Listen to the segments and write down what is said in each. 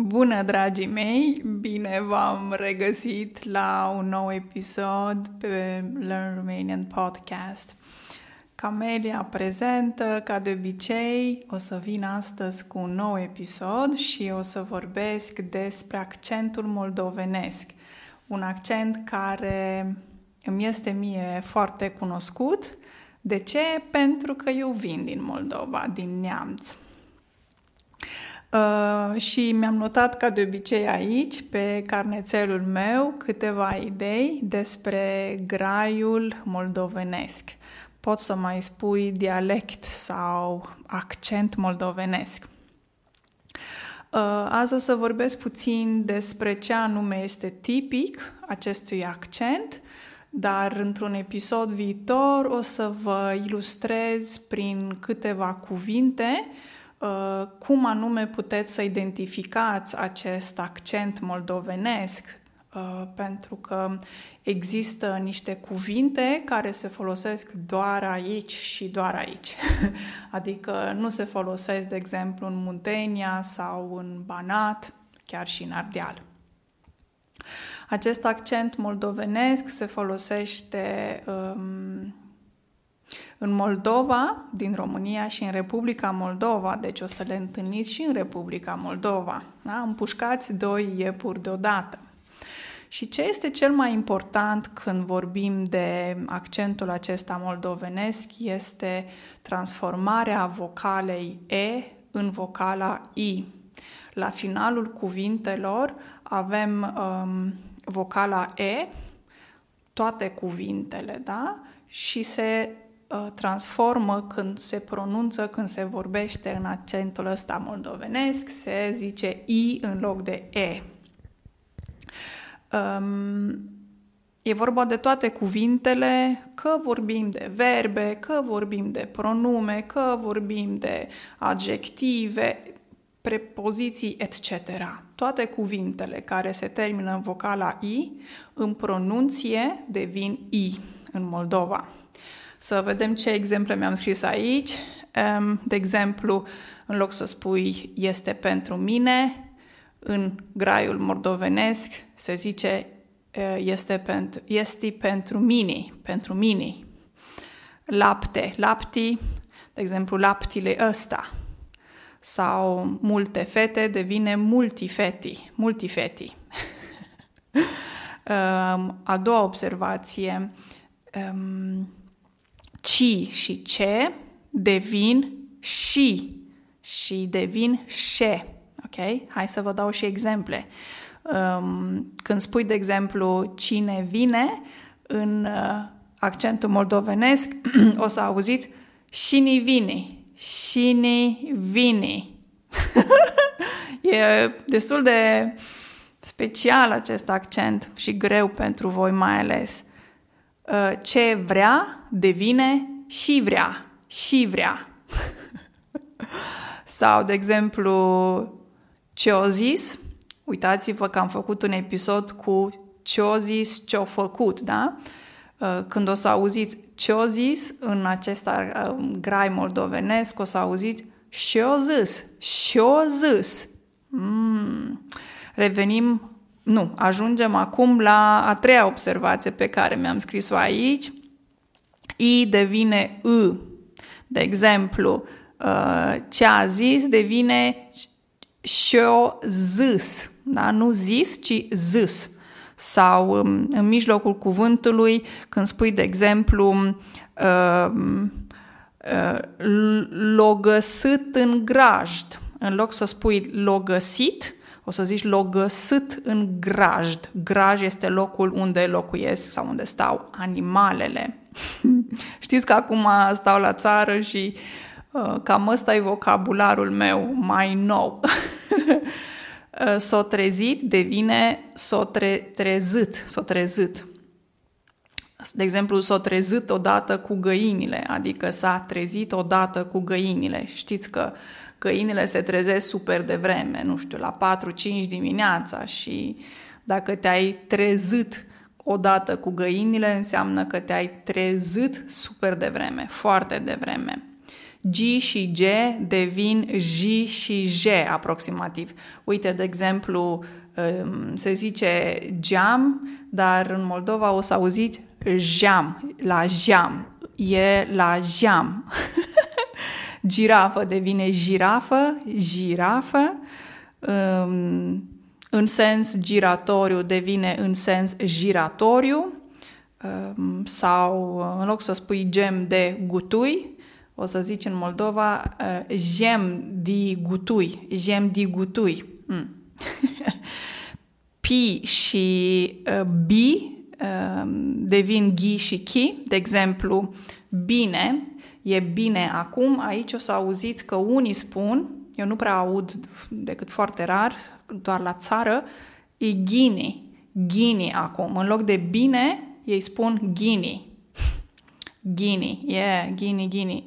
Bună, dragii mei! Bine v-am regăsit la un nou episod pe Learn Romanian Podcast. Camelia prezentă, ca de obicei, o să vin astăzi cu un nou episod și o să vorbesc despre accentul moldovenesc. Un accent care îmi este mie foarte cunoscut. De ce? Pentru că eu vin din Moldova, din Neamț. Uh, și mi-am notat ca de obicei aici, pe carnețelul meu, câteva idei despre graiul moldovenesc. Pot să mai spui dialect sau accent moldovenesc. Uh, azi o să vorbesc puțin despre ce anume este tipic acestui accent, dar într-un episod viitor o să vă ilustrez prin câteva cuvinte uh, Uh, cum anume puteți să identificați acest accent moldovenesc, uh, pentru că există niște cuvinte care se folosesc doar aici și doar aici. adică nu se folosesc, de exemplu, în Muntenia sau în Banat, chiar și în Ardeal. Acest accent moldovenesc se folosește um, în Moldova, din România și în Republica Moldova, deci o să le întâlniți și în Republica Moldova. Da? Împușcați doi iepuri deodată. Și ce este cel mai important când vorbim de accentul acesta moldovenesc este transformarea vocalei E în vocala I. La finalul cuvintelor avem um, vocala E, toate cuvintele, da? Și se Uh, transformă când se pronunță, când se vorbește în accentul ăsta moldovenesc, se zice I în loc de E. Um, e vorba de toate cuvintele, că vorbim de verbe, că vorbim de pronume, că vorbim de adjective, prepoziții, etc. Toate cuvintele care se termină în vocala I, în pronunție devin I în Moldova. Să vedem ce exemple mi-am scris aici. De exemplu, în loc să spui este pentru mine, în graiul mordovenesc se zice este pentru, este pentru mine, pentru mine. Lapte, lapti, de exemplu, laptile ăsta. Sau multe fete devine multifeti, multifeti. A doua observație, ci și ce devin și și devin șe. Ok? Hai să vă dau și exemple. Um, când spui, de exemplu, cine vine, în uh, accentul moldovenesc o să auziți ni vine, ni vine. e destul de special acest accent și greu pentru voi mai ales. Uh, ce vrea devine și vrea, și vrea. Sau, de exemplu, ce o zis, uitați-vă că am făcut un episod cu ce o zis, ce o făcut, da? Uh, când o să auziți ce o zis în acest uh, grai moldovenesc, o să auziți și o zis, și o zis. Mm. Revenim nu, ajungem acum la a treia observație pe care mi-am scris-o aici. I devine I. De exemplu, uh, ce a zis devine și-o zis. Da? Nu zis, ci zis. Sau um, în mijlocul cuvântului, când spui, de exemplu, uh, uh, l-o găsit în grajd. În loc să spui l-o găsit, o să zici l-o găsit în grajd. Graj este locul unde locuiesc sau unde stau animalele. Știți că acum stau la țară și uh, cam ăsta e vocabularul meu mai nou. Uh, s-o trezit devine s-o tre- trezit, s-o trezit. De exemplu, s-o trezit odată cu găinile, adică s-a trezit odată cu găinile. Știți că găinile se trezesc super de vreme, nu știu, la 4-5 dimineața și dacă te-ai trezit odată cu găinile, înseamnă că te-ai trezit super de vreme, foarte de vreme. G și G devin J și J aproximativ. Uite, de exemplu, um, se zice geam, dar în Moldova o să auziți jam, la jam, e la jam. girafă devine girafă, girafă, um, în sens giratoriu devine în sens giratoriu, um, sau în loc să spui gem de gutui, o să zici în Moldova gem di gutui, gem di gutui. Mm. Pi și uh, bi uh, devin ghi și chi, de exemplu, bine, e bine acum, aici o să auziți că unii spun, eu nu prea aud decât foarte rar, doar la țară, e ghini, ghini acum. În loc de bine, ei spun ghini. Ghini, yeah, ghini, ghini.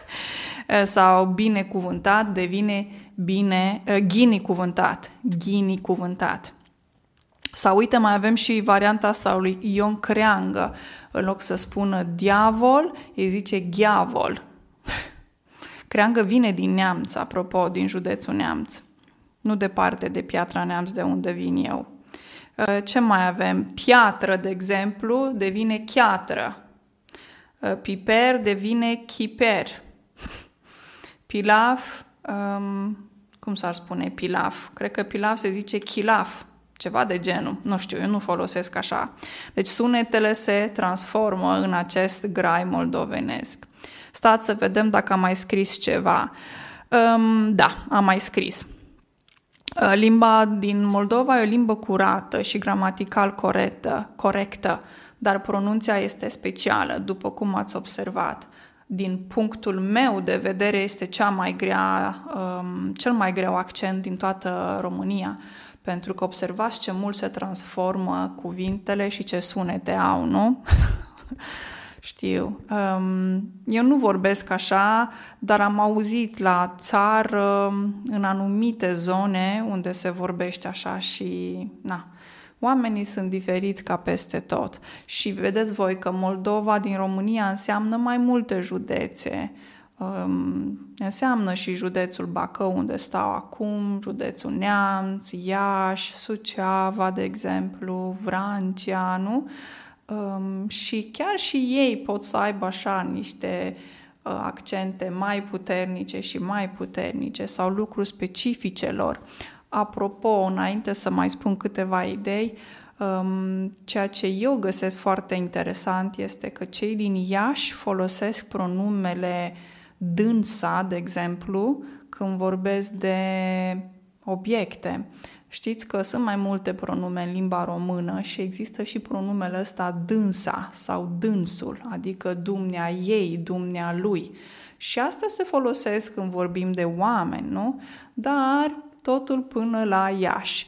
Sau binecuvântat devine bine, uh, ghini cuvântat, ghini cuvântat. Sau uite, mai avem și varianta asta lui Ion Creangă. În loc să spună diavol, îi zice ghiavol. Creangă vine din Neamț, apropo, din județul Neamț. Nu departe de Piatra Neamț, de unde vin eu. Uh, ce mai avem? Piatră, de exemplu, devine chiatră. Uh, piper devine chiper. Pilaf, um, cum s-ar spune pilaf? Cred că pilaf se zice chilaf ceva de genul. Nu știu, eu nu folosesc așa. Deci sunetele se transformă în acest grai moldovenesc. Stați să vedem dacă am mai scris ceva. Um, da, am mai scris. Uh, limba din Moldova e o limbă curată și gramatical corectă, corectă, dar pronunția este specială, după cum ați observat. Din punctul meu de vedere este cea mai grea, um, cel mai greu accent din toată România pentru că observați ce mult se transformă cuvintele și ce sunete au, nu? Știu. Um, eu nu vorbesc așa, dar am auzit la țară, în anumite zone unde se vorbește așa și, na, Oamenii sunt diferiți ca peste tot și vedeți voi că Moldova din România înseamnă mai multe județe. Um, înseamnă și județul Bacău, unde stau acum, județul Neamț, Iași, Suceava, de exemplu, Vrancea, nu? Um, și chiar și ei pot să aibă așa niște uh, accente mai puternice și mai puternice sau lucruri specifice lor. Apropo, înainte să mai spun câteva idei, um, ceea ce eu găsesc foarte interesant este că cei din Iași folosesc pronumele uh, dânsa, de exemplu, când vorbesc de obiecte. Știți că sunt mai multe pronume în limba română și există și pronumele ăsta dânsa sau dânsul, adică dumnea ei, dumnea lui. Și astea se folosesc când vorbim de oameni, nu? Dar totul până la Iași.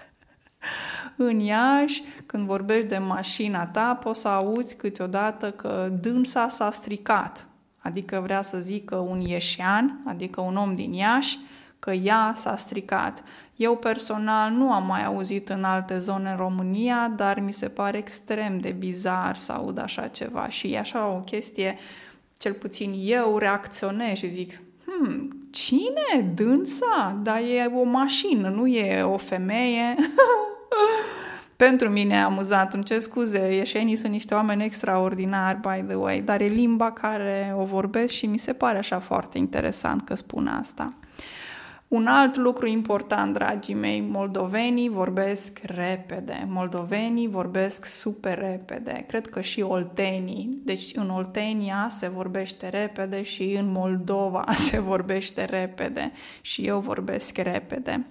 în Iași, când vorbești de mașina ta, poți să auzi câteodată că dânsa s-a stricat adică vrea să zică un ieșean, adică un om din Iași, că ea s-a stricat. Eu personal nu am mai auzit în alte zone în România, dar mi se pare extrem de bizar să aud așa ceva și e așa o chestie, cel puțin eu reacționez și zic, hmm, cine? Dânsa? Dar e o mașină, nu e o femeie. pentru mine e amuzant, îmi cer scuze, ieșenii sunt niște oameni extraordinari, by the way, dar e limba care o vorbesc și mi se pare așa foarte interesant că spun asta. Un alt lucru important, dragii mei, moldovenii vorbesc repede. Moldovenii vorbesc super repede. Cred că și oltenii. Deci în Oltenia se vorbește repede și în Moldova se vorbește repede. Și eu vorbesc repede.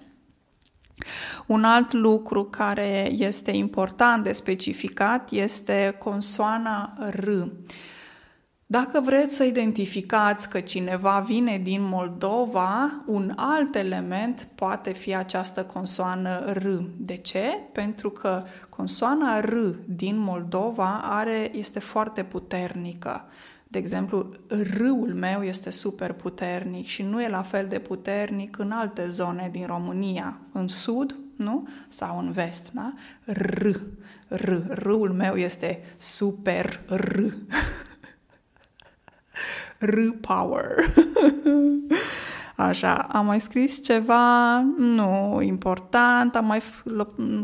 Un alt lucru care este important de specificat este consoana R. Dacă vreți să identificați că cineva vine din Moldova, un alt element poate fi această consoană R. De ce? Pentru că consoana R din Moldova are, este foarte puternică. De exemplu, râul meu este super puternic și nu e la fel de puternic în alte zone din România, în sud, nu? Sau în vest, da? R, r, râul meu este super r. R-Power. Așa, am mai scris ceva, nu important, am mai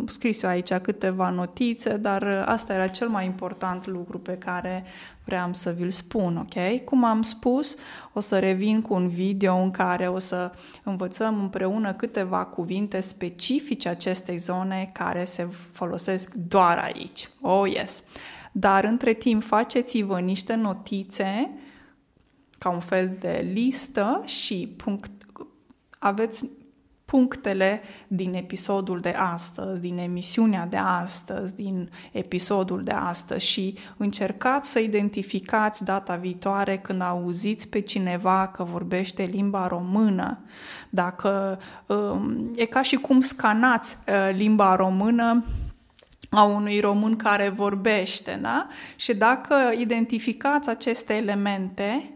scris eu aici câteva notițe, dar asta era cel mai important lucru pe care vreau să vi-l spun, ok? Cum am spus, o să revin cu un video în care o să învățăm împreună câteva cuvinte specifice acestei zone care se folosesc doar aici. Oh, yes! Dar între timp faceți-vă niște notițe ca un fel de listă și punct, aveți punctele din episodul de astăzi, din emisiunea de astăzi, din episodul de astăzi și încercați să identificați data viitoare când auziți pe cineva că vorbește limba română. Dacă um, e ca și cum scanați uh, limba română a unui român care vorbește, da? Și dacă identificați aceste elemente,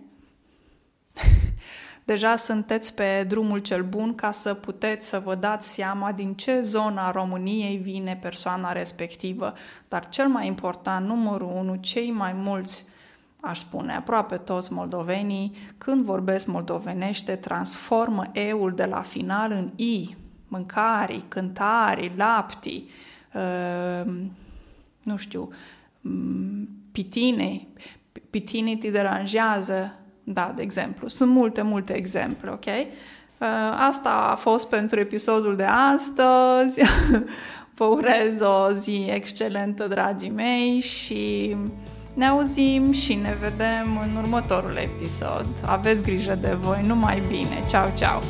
deja sunteți pe drumul cel bun ca să puteți să vă dați seama din ce zonă a României vine persoana respectivă. Dar cel mai important, numărul unu, cei mai mulți aș spune, aproape toți moldovenii, când vorbesc moldovenește, transformă eul de la final în i, mâncare, cântare, lapti, uh, nu știu, um, pitine, pitine te deranjează, da, de exemplu. Sunt multe, multe exemple, ok? Uh, asta a fost pentru episodul de astăzi. Vă urez o zi excelentă, dragii mei, și ne auzim și ne vedem în următorul episod. Aveți grijă de voi, numai bine. Ceau, ceau!